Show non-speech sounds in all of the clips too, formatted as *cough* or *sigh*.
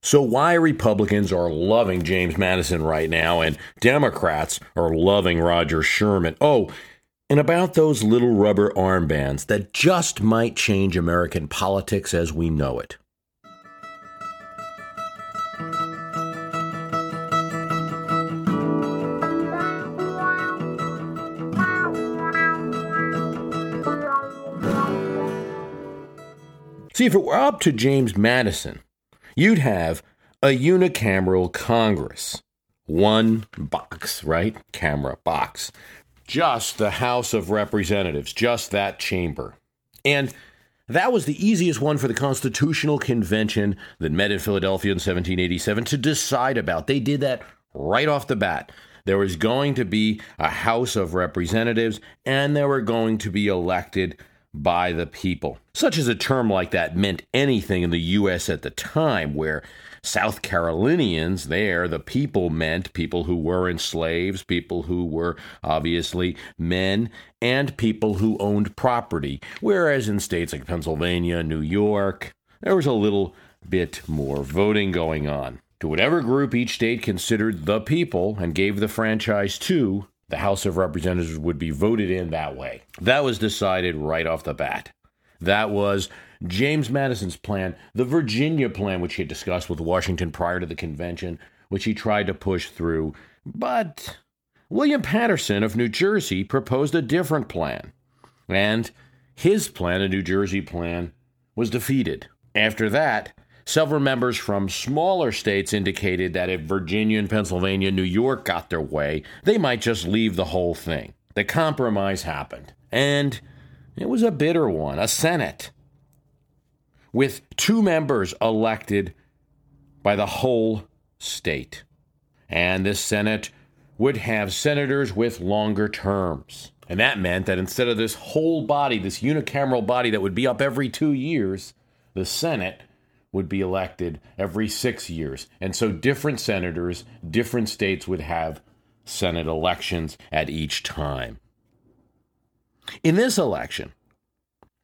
So, why Republicans are loving James Madison right now and Democrats are loving Roger Sherman? Oh, and about those little rubber armbands that just might change American politics as we know it. See, if it were up to James Madison, you'd have a unicameral Congress. One box, right? Camera box. Just the House of Representatives, just that chamber. And that was the easiest one for the Constitutional Convention that met in Philadelphia in 1787 to decide about. They did that right off the bat. There was going to be a House of Representatives, and they were going to be elected by the people. Such as a term like that meant anything in the U.S. at the time, where South Carolinians there, the people meant people who were slaves, people who were obviously men, and people who owned property. Whereas in states like Pennsylvania, New York, there was a little bit more voting going on. To whatever group each state considered the people and gave the franchise to, the House of Representatives would be voted in that way. That was decided right off the bat. That was James Madison's plan, the Virginia plan, which he had discussed with Washington prior to the convention, which he tried to push through. But William Paterson of New Jersey proposed a different plan. And his plan, a New Jersey plan, was defeated. After that, Several members from smaller states indicated that if Virginia and Pennsylvania, and New York got their way, they might just leave the whole thing. The compromise happened, and it was a bitter one a Senate with two members elected by the whole state. And this Senate would have senators with longer terms. And that meant that instead of this whole body, this unicameral body that would be up every two years, the Senate would be elected every six years. And so different senators, different states would have Senate elections at each time. In this election,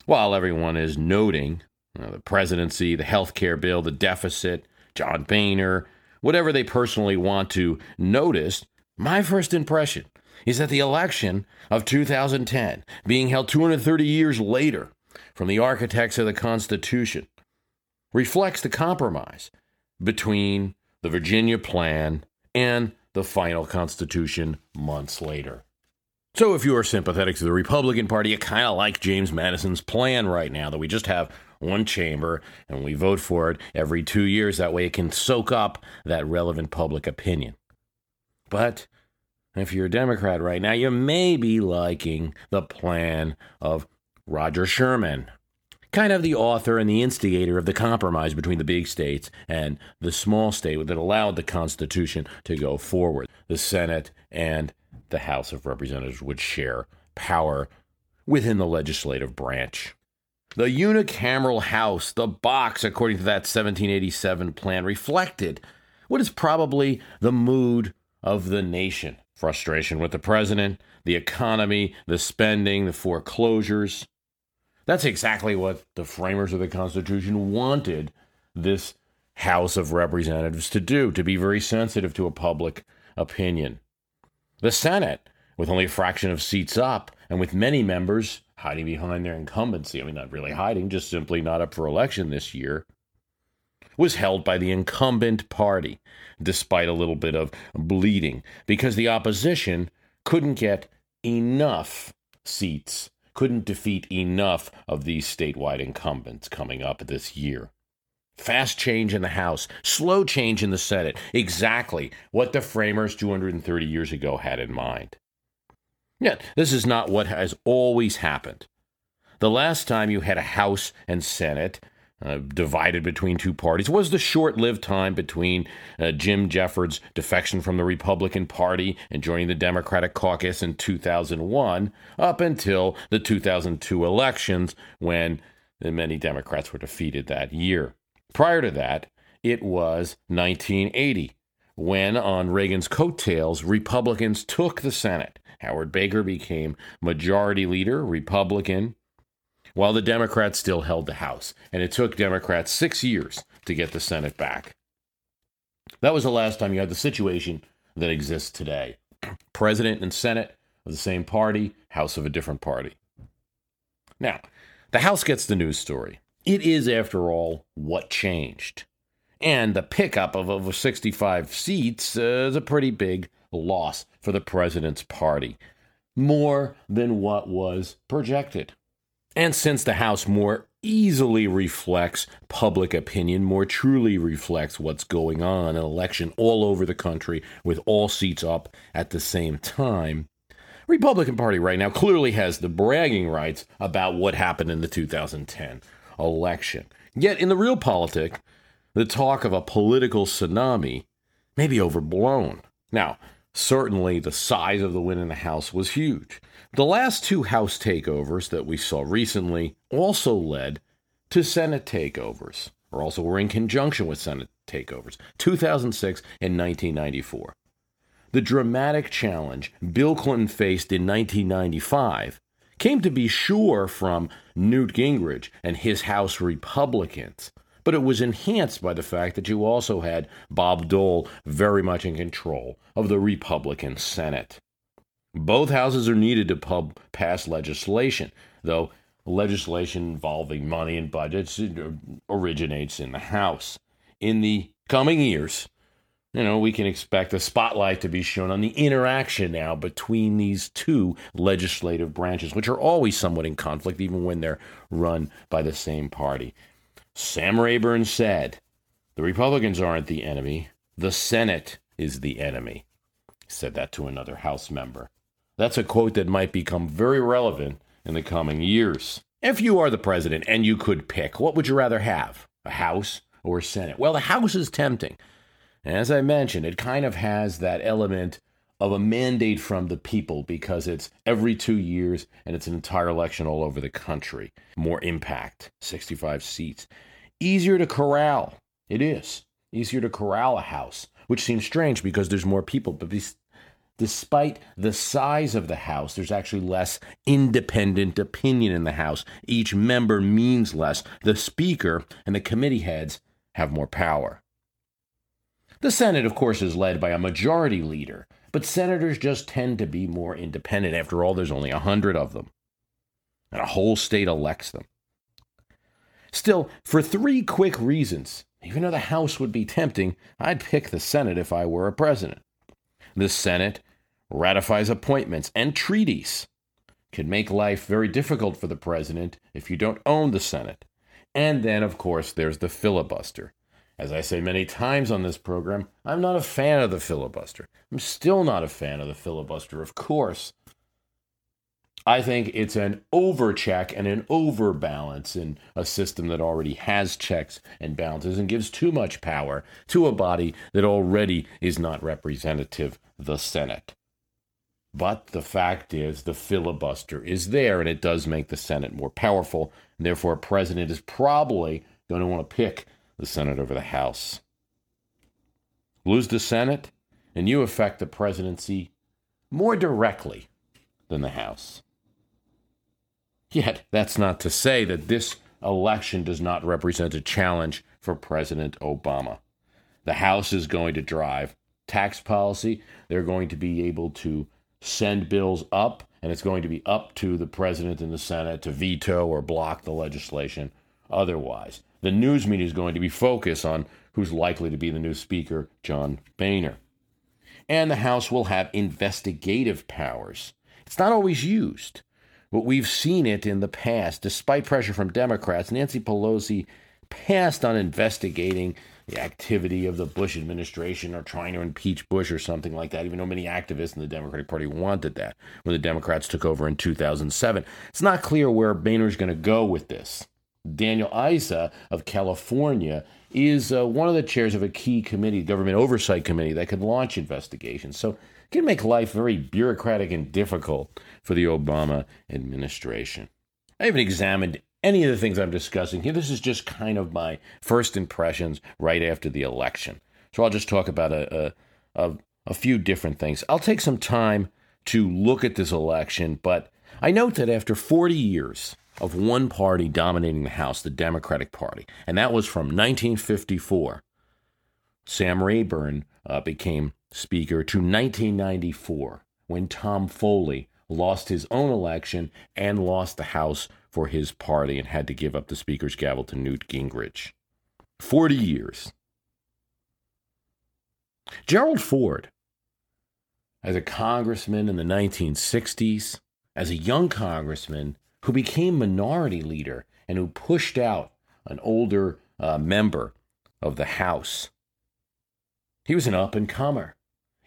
while everyone is noting you know, the presidency, the health care bill, the deficit, John Boehner, whatever they personally want to notice, my first impression is that the election of 2010, being held 230 years later from the architects of the Constitution, reflects the compromise between the Virginia plan and the final Constitution months later. So, if you are sympathetic to the Republican Party, you kind of like James Madison's plan right now that we just have one chamber and we vote for it every two years. That way it can soak up that relevant public opinion. But if you're a Democrat right now, you may be liking the plan of Roger Sherman, kind of the author and the instigator of the compromise between the big states and the small state that allowed the Constitution to go forward. The Senate and the House of Representatives would share power within the legislative branch. The unicameral House, the box, according to that 1787 plan, reflected what is probably the mood of the nation frustration with the president, the economy, the spending, the foreclosures. That's exactly what the framers of the Constitution wanted this House of Representatives to do, to be very sensitive to a public opinion. The Senate, with only a fraction of seats up and with many members hiding behind their incumbency, I mean, not really hiding, just simply not up for election this year, was held by the incumbent party, despite a little bit of bleeding, because the opposition couldn't get enough seats couldn't defeat enough of these statewide incumbents coming up this year. Fast change in the House, slow change in the Senate, exactly what the framers 230 years ago had in mind. Yet, this is not what has always happened. the last time you had a House and Senate uh, divided between two parties was the short lived time between uh, Jim Jeffords' defection from the Republican Party and joining the Democratic caucus in 2001 up until the 2002 elections when many Democrats were defeated that year. Prior to that, it was 1980 when, on Reagan's coattails, Republicans took the Senate. Howard Baker became majority leader, Republican, while the Democrats still held the House. And it took Democrats six years to get the Senate back. That was the last time you had the situation that exists today *clears throat* President and Senate of the same party, House of a different party. Now, the House gets the news story. It is, after all, what changed. And the pickup of over 65 seats uh, is a pretty big loss for the president's party, more than what was projected. And since the House more easily reflects public opinion, more truly reflects what's going on in an election all over the country with all seats up at the same time, Republican Party right now clearly has the bragging rights about what happened in the 2010 election. Yet in the realpolitik, the talk of a political tsunami may be overblown. Now, certainly the size of the win in the House was huge. The last two House takeovers that we saw recently also led to Senate takeovers, or also were in conjunction with Senate takeovers, 2006 and 1994. The dramatic challenge Bill Clinton faced in 1995 came to be sure from Newt Gingrich and his House Republicans, but it was enhanced by the fact that you also had Bob Dole very much in control of the Republican Senate. Both houses are needed to pub- pass legislation, though legislation involving money and budgets uh, originates in the House. In the coming years, you know, we can expect a spotlight to be shown on the interaction now between these two legislative branches, which are always somewhat in conflict, even when they're run by the same party. Sam Rayburn said, The Republicans aren't the enemy, the Senate is the enemy. He said that to another House member. That's a quote that might become very relevant in the coming years. If you are the president and you could pick, what would you rather have? A House or a Senate? Well, the House is tempting. As I mentioned, it kind of has that element of a mandate from the people because it's every two years and it's an entire election all over the country. More impact, 65 seats. Easier to corral. It is. Easier to corral a house, which seems strange because there's more people, but despite the size of the House, there's actually less independent opinion in the House. Each member means less. The Speaker and the committee heads have more power. The Senate, of course, is led by a majority leader, but senators just tend to be more independent. After all, there's only a hundred of them, and a whole state elects them. Still, for three quick reasons, even though the House would be tempting, I'd pick the Senate if I were a president. The Senate ratifies appointments and treaties. Could make life very difficult for the president if you don't own the Senate. And then, of course, there's the filibuster. As I say many times on this program, I'm not a fan of the filibuster. I'm still not a fan of the filibuster, of course. I think it's an overcheck and an overbalance in a system that already has checks and balances and gives too much power to a body that already is not representative, the Senate. But the fact is, the filibuster is there, and it does make the Senate more powerful. And therefore, a president is probably going to want to pick the Senate over the House. Lose the Senate, and you affect the presidency more directly than the House. Yet, that's not to say that this election does not represent a challenge for President Obama. The House is going to drive tax policy. They're going to be able to send bills up, and it's going to be up to the president and the Senate to veto or block the legislation otherwise. The news media is going to be focused on who's likely to be the new speaker, John Boehner. And the House will have investigative powers. It's not always used, but we've seen it in the past. Despite pressure from Democrats, Nancy Pelosi passed on investigating the activity of the Bush administration or trying to impeach Bush or something like that, even though many activists in the Democratic Party wanted that when the Democrats took over in 2007. It's not clear where Boehner's going to go with this. Daniel Issa of California is uh, one of the chairs of a key committee, government oversight committee, that could launch investigations. So it can make life very bureaucratic and difficult for the Obama administration. I haven't examined any of the things I'm discussing here. This is just kind of my first impressions right after the election. So I'll just talk about a, a, a, a few different things. I'll take some time to look at this election, but I note that after 40 years, of one party dominating the House, the Democratic Party, and that was from 1954. Sam Rayburn uh, became Speaker to 1994 when Tom Foley lost his own election and lost the House for his party and had to give up the Speaker's gavel to Newt Gingrich. 40 years. Gerald Ford, as a congressman in the 1960s, as a young congressman, who became minority leader and who pushed out an older uh, member of the House. He was an up and comer.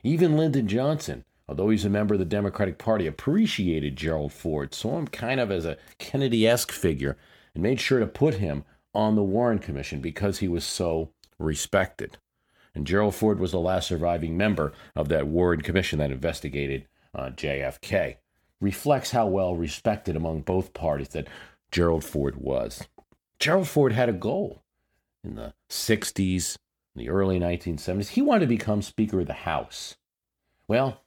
Even Lyndon Johnson, although he's a member of the Democratic Party, appreciated Gerald Ford, saw him kind of as a Kennedy esque figure, and made sure to put him on the Warren Commission because he was so respected. And Gerald Ford was the last surviving member of that Warren Commission that investigated uh, JFK reflects how well respected among both parties that Gerald Ford was. Gerald Ford had a goal in the 60s, in the early 1970s. He wanted to become Speaker of the House. Well,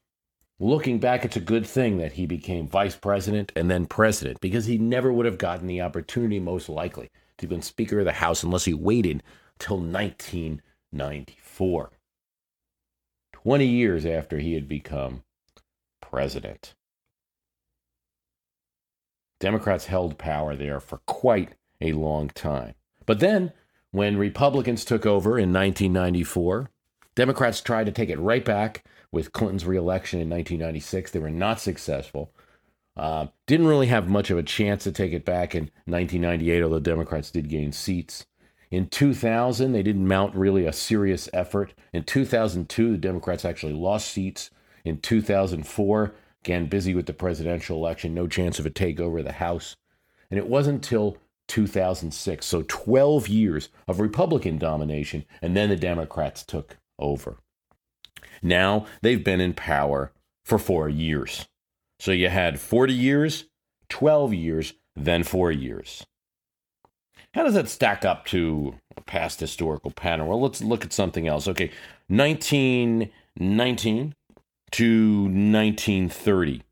looking back, it's a good thing that he became vice president and then president because he never would have gotten the opportunity, most likely, to become Speaker of the House unless he waited till 1994. 20 years after he had become president. Democrats held power there for quite a long time. But then, when Republicans took over in 1994, Democrats tried to take it right back with Clinton's reelection in 1996. They were not successful. Uh, didn't really have much of a chance to take it back in 1998, although Democrats did gain seats. In 2000, they didn't mount really a serious effort. In 2002, the Democrats actually lost seats. In 2004, Again, busy with the presidential election, no chance of a takeover of the House. And it wasn't until 2006, so 12 years of Republican domination, and then the Democrats took over. Now they've been in power for four years. So you had 40 years, 12 years, then four years. How does that stack up to a past historical pattern? Well, let's look at something else. Okay, 1919 to 1930.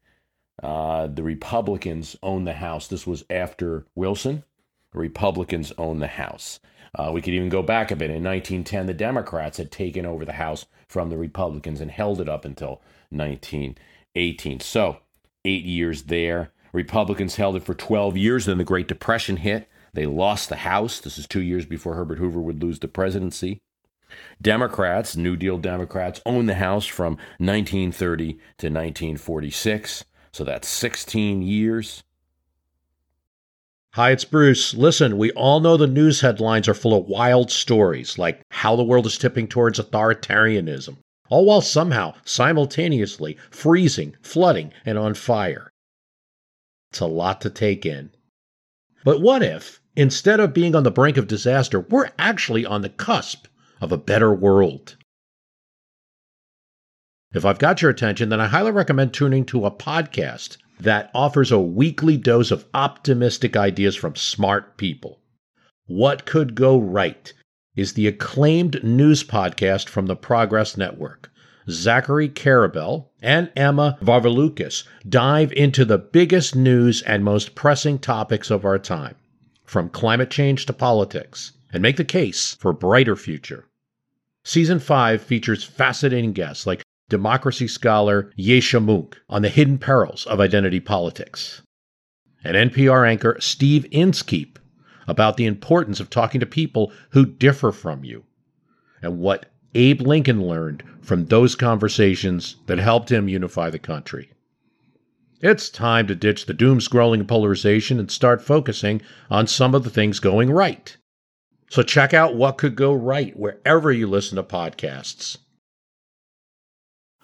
Uh, the Republicans owned the House. This was after Wilson. The Republicans owned the House. Uh, we could even go back a bit. In 1910, the Democrats had taken over the House from the Republicans and held it up until 1918. So, eight years there. Republicans held it for 12 years. Then the Great Depression hit. They lost the House. This is two years before Herbert Hoover would lose the presidency. Democrats, New Deal Democrats, owned the House from 1930 to 1946. So that's 16 years. Hi, it's Bruce. Listen, we all know the news headlines are full of wild stories, like how the world is tipping towards authoritarianism, all while somehow simultaneously freezing, flooding, and on fire. It's a lot to take in. But what if, instead of being on the brink of disaster, we're actually on the cusp of a better world. If I've got your attention, then I highly recommend tuning to a podcast that offers a weekly dose of optimistic ideas from smart people. What Could Go Right is the acclaimed news podcast from the Progress Network. Zachary Karabell and Emma Varvaloucas dive into the biggest news and most pressing topics of our time, from climate change to politics and make the case for a brighter future. Season 5 features fascinating guests like democracy scholar Yascha Mounk on the hidden perils of identity politics, and NPR anchor Steve Inskeep about the importance of talking to people who differ from you, and what Abe Lincoln learned from those conversations that helped him unify the country. It's time to ditch the doom scrolling polarization and start focusing on some of the things going right. So check out What Could Go Right wherever you listen to podcasts.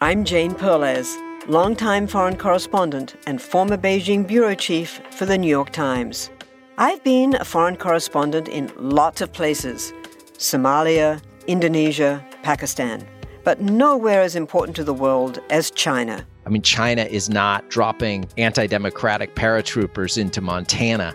I'm Jane Perlez, longtime foreign correspondent and former Beijing bureau chief for the New York Times. I've been a foreign correspondent in lots of places Somalia, Indonesia, Pakistan, but nowhere as important to the world as China. I mean, China is not dropping anti democratic paratroopers into Montana.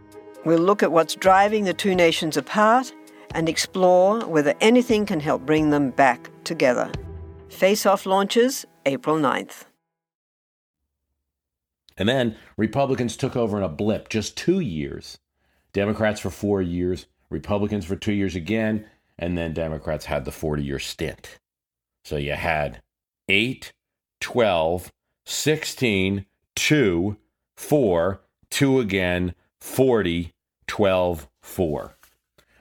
We'll look at what's driving the two nations apart and explore whether anything can help bring them back together. Face Off launches April 9th. And then Republicans took over in a blip, just two years. Democrats for four years, Republicans for two years again, and then Democrats had the 40 year stint. So you had 8, 12, 16, 2, 4, 2 again, 40, 12, 4.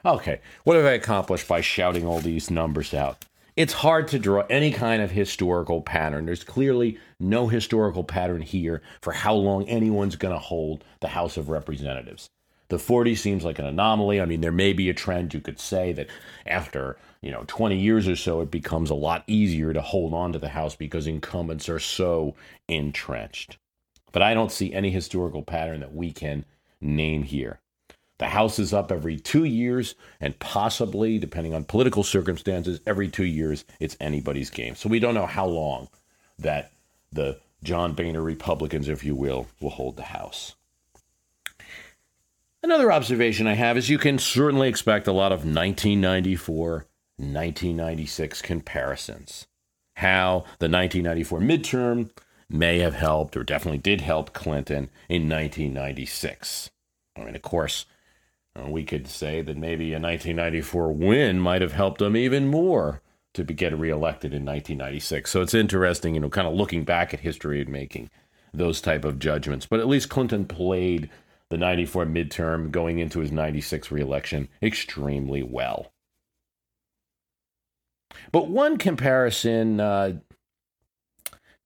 Okay, what have I accomplished by shouting all these numbers out? It's hard to draw any kind of historical pattern. There's clearly no historical pattern here for how long anyone's going to hold the House of Representatives. The 40 seems like an anomaly. I mean, there may be a trend you could say that after, you know, 20 years or so, it becomes a lot easier to hold on to the House because incumbents are so entrenched. But I don't see any historical pattern that we can name here. The House is up every two years, and possibly, depending on political circumstances, every two years, it's anybody's game. So we don't know how long that the John Boehner Republicans, if you will, will hold the House. Another observation I have is you can certainly expect a lot of 1994, 1996 comparisons. How the 1994 midterm may have helped, or definitely did help Clinton in 1996. I mean, of course, uh, we could say that maybe a 1994 win might have helped him even more to be, get reelected in 1996. So it's interesting, you know, kind of looking back at history and making those type of judgments. But at least Clinton played the 94 midterm going into his 96 reelection extremely well. But one comparison uh,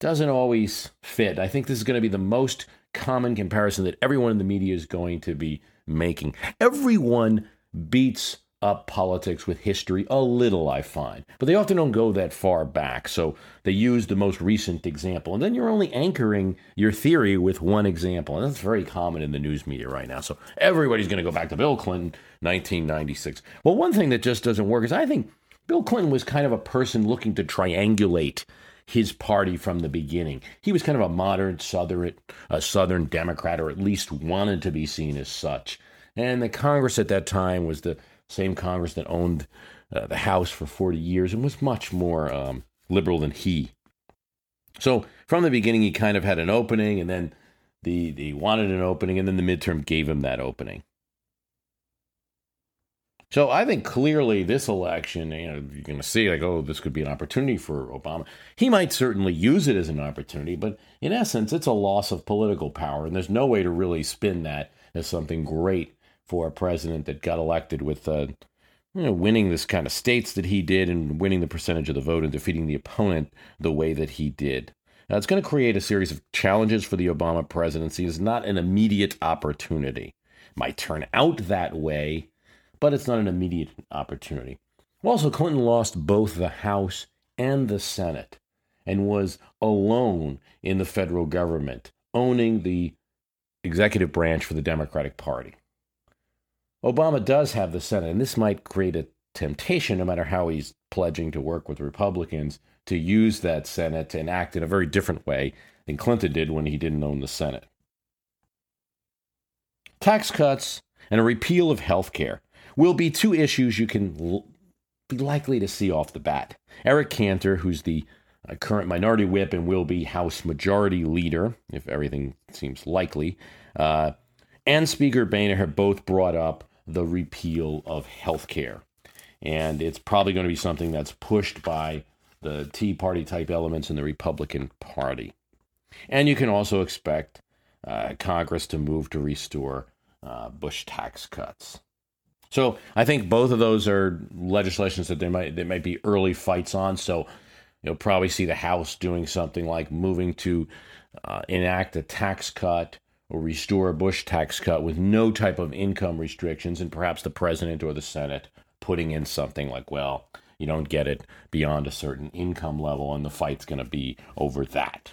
doesn't always fit. I think this is going to be the most common comparison that everyone in the media is going to be making. Everyone beats up politics with history a little, I find. But they often don't go that far back. So they use the most recent example. And then you're only anchoring your theory with one example. And that's very common in the news media right now. So everybody's going to go back to Bill Clinton, 1996. Well, one thing that just doesn't work is I think Bill Clinton was kind of a person looking to triangulate his party from the beginning. He was kind of a modern Southern, a Southern Democrat, or at least wanted to be seen as such. And the Congress at that time was the same Congress that owned uh, the House for 40 years and was much more um, liberal than he. So from the beginning, he kind of had an opening, and then the, the wanted an opening, and then the midterm gave him that opening. So I think clearly this election, you know, you're going to see like, oh, this could be an opportunity for Obama. He might certainly use it as an opportunity, but in essence, it's a loss of political power, and there's no way to really spin that as something great for a president that got elected with, uh, you know, winning this kind of states that he did and winning the percentage of the vote and defeating the opponent the way that he did. Now, it's going to create a series of challenges for the Obama presidency. It's not an immediate opportunity. It might turn out that way but it's not an immediate opportunity. Also, Clinton lost both the House and the Senate and was alone in the federal government, owning the executive branch for the Democratic Party. Obama does have the Senate, and this might create a temptation, no matter how he's pledging to work with Republicans, to use that Senate and act in a very different way than Clinton did when he didn't own the Senate. Tax cuts and a repeal of health care will be two issues you can l- be likely to see off the bat. Eric Cantor, who's the uh, current minority whip and will be House Majority Leader, if everything seems likely, uh, and Speaker Boehner have both brought up the repeal of health care. and it's probably going to be something that's pushed by the Tea Party type elements in the Republican Party. And you can also expect uh, Congress to move to restore uh, Bush tax cuts. So I think both of those are legislations that there might there might be early fights on. So you'll probably see the House doing something like moving to uh, enact a tax cut or restore a Bush tax cut with no type of income restrictions, and perhaps the president or the Senate putting in something like, well, you don't get it beyond a certain income level, and the fight's going to be over that.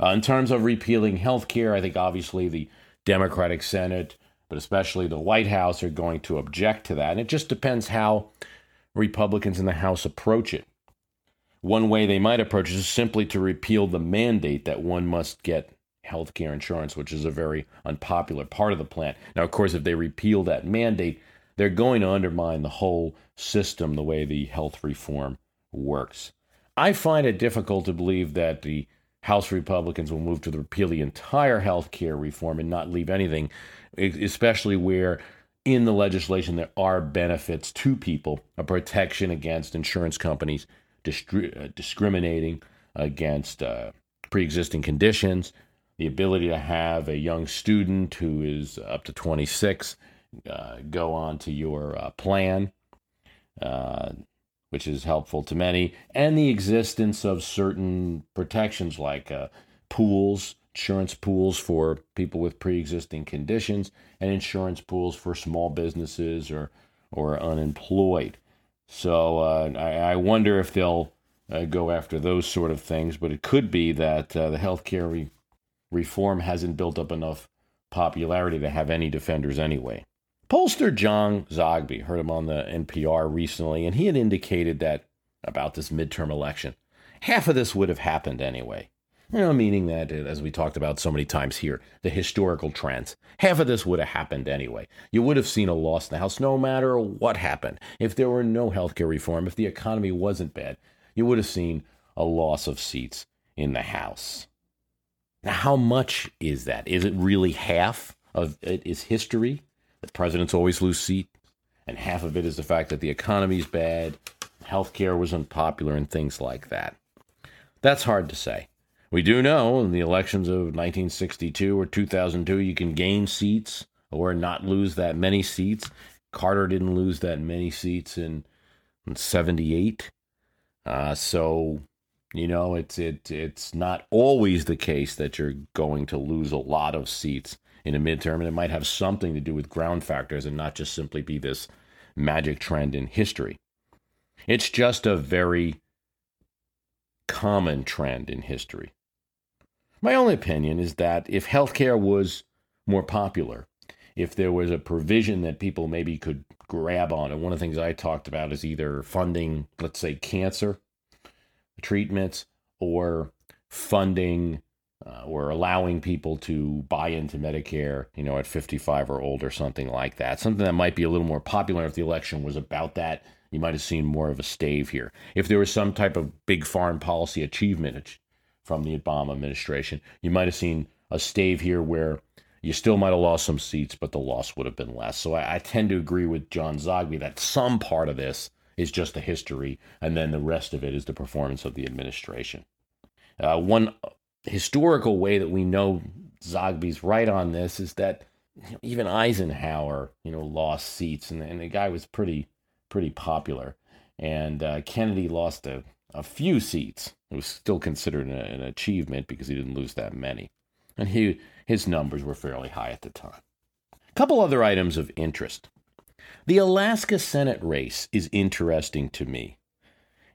Uh, in terms of repealing health care, I think obviously the Democratic Senate, but especially the White House, are going to object to that. And it just depends how Republicans in the House approach it. One way they might approach it is simply to repeal the mandate that one must get health care insurance, which is a very unpopular part of the plan. Now, of course, if they repeal that mandate, they're going to undermine the whole system, the way the health reform works. I find it difficult to believe that the House Republicans will move to repeal the entire health care reform and not leave anything, especially where in the legislation there are benefits to people, a protection against insurance companies distri- uh, discriminating against uh, pre existing conditions, the ability to have a young student who is up to 26 uh, go on to your uh, plan, uh, which is helpful to many, and the existence of certain protections like uh, pools, insurance pools for people with pre-existing conditions, and insurance pools for small businesses or or unemployed. So uh, I, I, wonder if they'll uh, go after those sort of things, but it could be that the healthcare re- reform hasn't built up enough popularity to have any defenders anyway. Pollster John Zogby heard him on the NPR recently, and he had indicated that about this midterm election, half of this would have happened anyway. You know, meaning that, uh, as we talked about so many times here, the historical trends, half of this would have happened anyway. You would have seen a loss in the House no matter what happened. If there were no health care reform, if the economy wasn't bad, you would have seen a loss of seats in the House. Now, how much is that? Is it really half of it is history? that presidents always lose seats, and half of it is the fact that the economy's bad, healthcare was unpopular, and things like that. That's hard to say. We do know in the elections of 1962 or 2002, you can gain seats or not lose that many seats. Carter didn't lose that many seats in, in 78. Uh, so, you know, it's it it's not always the case that you're going to lose a lot of seats in a midterm, and it might have something to do with ground factors and not just simply be this magic trend in history. It's just a very common trend in history. My only opinion is that if healthcare was more popular, if there was a provision that people maybe could grab on, and one of the things I talked about is either funding, let's say, cancer treatments or funding uh, or allowing people to buy into Medicare, you know, at 55 or older, something like that. Something that might be a little more popular if the election was about that. You might have seen more of a stave here. If there was some type of big foreign policy achievement from the Obama administration, you might have seen a stave here where you still might have lost some seats, but the loss would have been less. So I, I tend to agree with John Zogby that some part of this is just the history, and then the rest of it is the performance of the administration. Uh, one historical way that we know Zogby's right on this is that you know, even Eisenhower, you know, lost seats, and, and the guy was pretty pretty popular. And uh, Kennedy lost a, a few seats. It was still considered an, achievement because he didn't lose that many, and he his numbers were fairly high at the time. A couple other items of interest. The Alaska Senate race is interesting to me.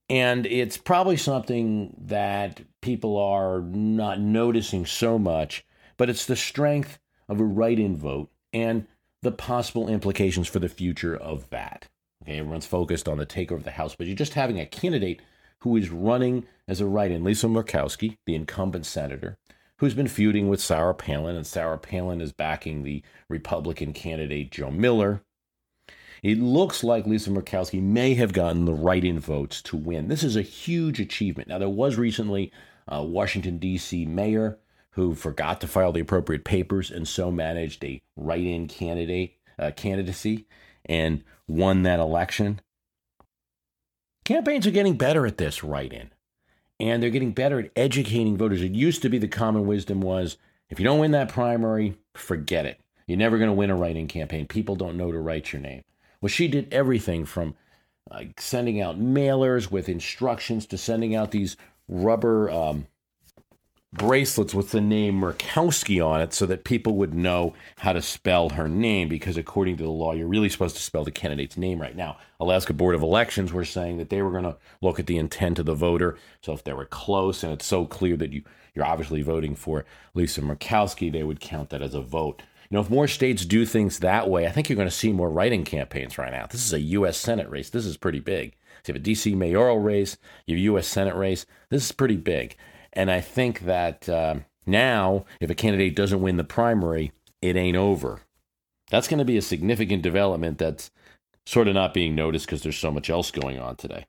And it's probably something that people are not noticing so much, but it's the strength of a write in vote and the possible implications for the future of that. Okay, everyone's focused on the takeover of the House, but you're just having a candidate who is running as a write in, Lisa Murkowski, the incumbent senator, who's been feuding with Sarah Palin, and Sarah Palin is backing the Republican candidate Joe Miller, it looks like Lisa Murkowski may have gotten the write in votes to win. This is a huge achievement. Now, there was recently a Washington, D.C. mayor who forgot to file the appropriate papers and so managed a write in candidate uh, candidacy and won that election. Campaigns are getting better at this write in. And they're getting better at educating voters. It used to be the common wisdom was if you don't win that primary, forget it. You're never going to win a write in campaign. People don't know to write your name. Well, she did everything from like sending out mailers with instructions to sending out these rubber um, bracelets with the name Murkowski on it so that people would know how to spell her name because according to the law you're really supposed to spell the candidate's name right. Now alaska board of elections were saying that they were going to look at the intent of the voter. So if they were close and it's so clear that you, you're obviously voting for lisa murkowski they would count that as a vote. You know if more states do things that way i think you're going to see more writing campaigns right now. This is a u.s senate race. This is pretty big. So you have a dc mayoral race you have a u.s senate race. This is pretty big and I think that uh, now, if a candidate doesn't win the primary, it ain't over. That's going to be a significant development that's sort of not being noticed because there's so much else going on today.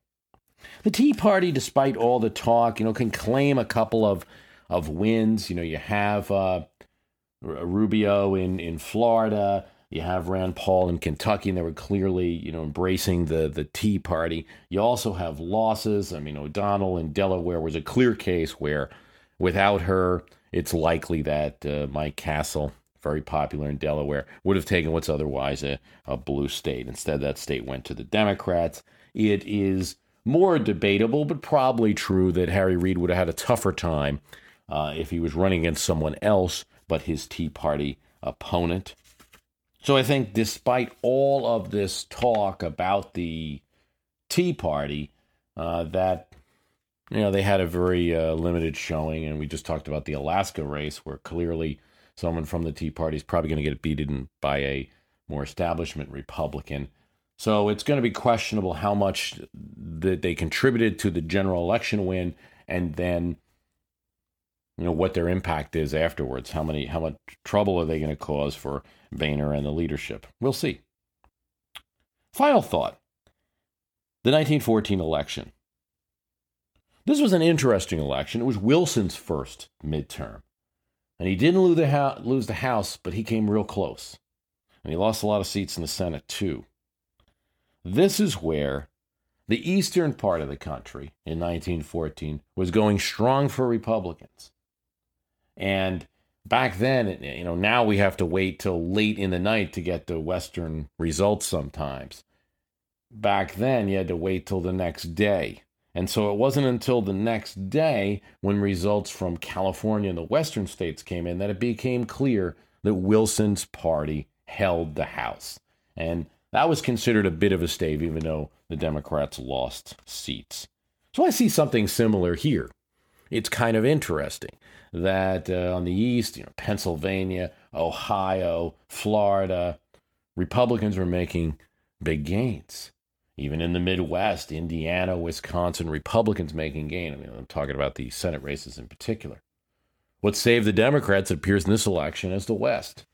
The Tea Party, despite all the talk, you know, can claim a couple of of wins. You know, you have uh, Rubio in in Florida. You have Rand Paul in Kentucky, and they were clearly, you know, embracing the the Tea Party. You also have losses. I mean, O'Donnell in Delaware was a clear case where, without her, it's likely that uh, Mike Castle, very popular in Delaware, would have taken what's otherwise a, a blue state. Instead, that state went to the Democrats. It is more debatable, but probably true that Harry Reid would have had a tougher time uh, if he was running against someone else but his Tea Party opponent. So I think despite all of this talk about the Tea Party, uh, that you know they had a very uh, limited showing, and we just talked about the Alaska race, where clearly someone from the Tea Party is probably going to get beaten by a more establishment Republican. So it's going to be questionable how much that they contributed to the general election win, and then you know what their impact is afterwards. How many, how much trouble are they going to cause for Boehner and the leadership. We'll see. Final thought the 1914 election. This was an interesting election. It was Wilson's first midterm. And he didn't lose the, lose the House, but he came real close. And he lost a lot of seats in the Senate, too. This is where the eastern part of the country in 1914 was going strong for Republicans. And back then, you know, now we have to wait till late in the night to get the Western results sometimes. Back then, you had to wait till the next day. And so it wasn't until the next day when results from California and the Western states came in that it became clear that Wilson's party held the House. And that was considered a bit of a stave, even though the Democrats lost seats. So I see something similar here. It's kind of interesting that uh, on the east, you know, Pennsylvania, Ohio, Florida, Republicans were making big gains. Even in the Midwest, Indiana, Wisconsin, Republicans making gain. I mean, I'm talking about the Senate races in particular. What saved the Democrats, appears in this election, is the West.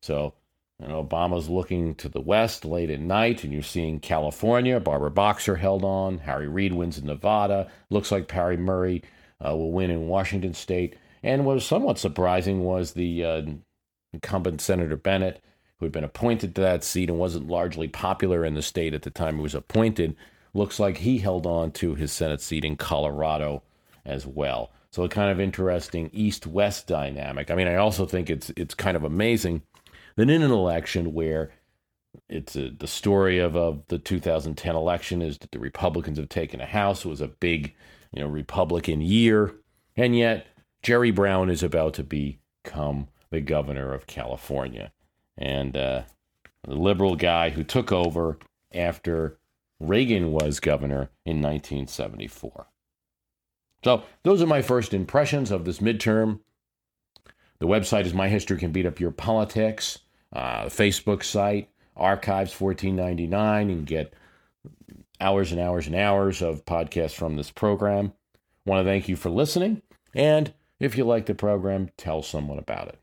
So, know, Obama's looking to the West late at night, and you're seeing California. Barbara Boxer held on. Harry Reid wins in Nevada. Looks like Patty Murray will win in Washington State. And what was somewhat surprising was the uh, incumbent Senator Bennet, who had been appointed to that seat and wasn't largely popular in the state at the time he was appointed, looks like he held on to his Senate seat in Colorado as well. So a kind of interesting east-west dynamic. I mean, I also think it's it's kind of amazing that in an election where it's a, the story of, of the 2010 election is that the Republicans have taken a House. It was a big, you know, Republican year, and yet Jerry Brown is about to become the governor of California. And uh, the liberal guy who took over after Reagan was governor in 1974. So, those are my first impressions of this midterm. The website is My History Can Beat Up Your Politics. Uh, Facebook site, Archives 1499. and get hours and hours and hours of podcasts from this program. Want to thank you for listening. And if you like the program, tell someone about it.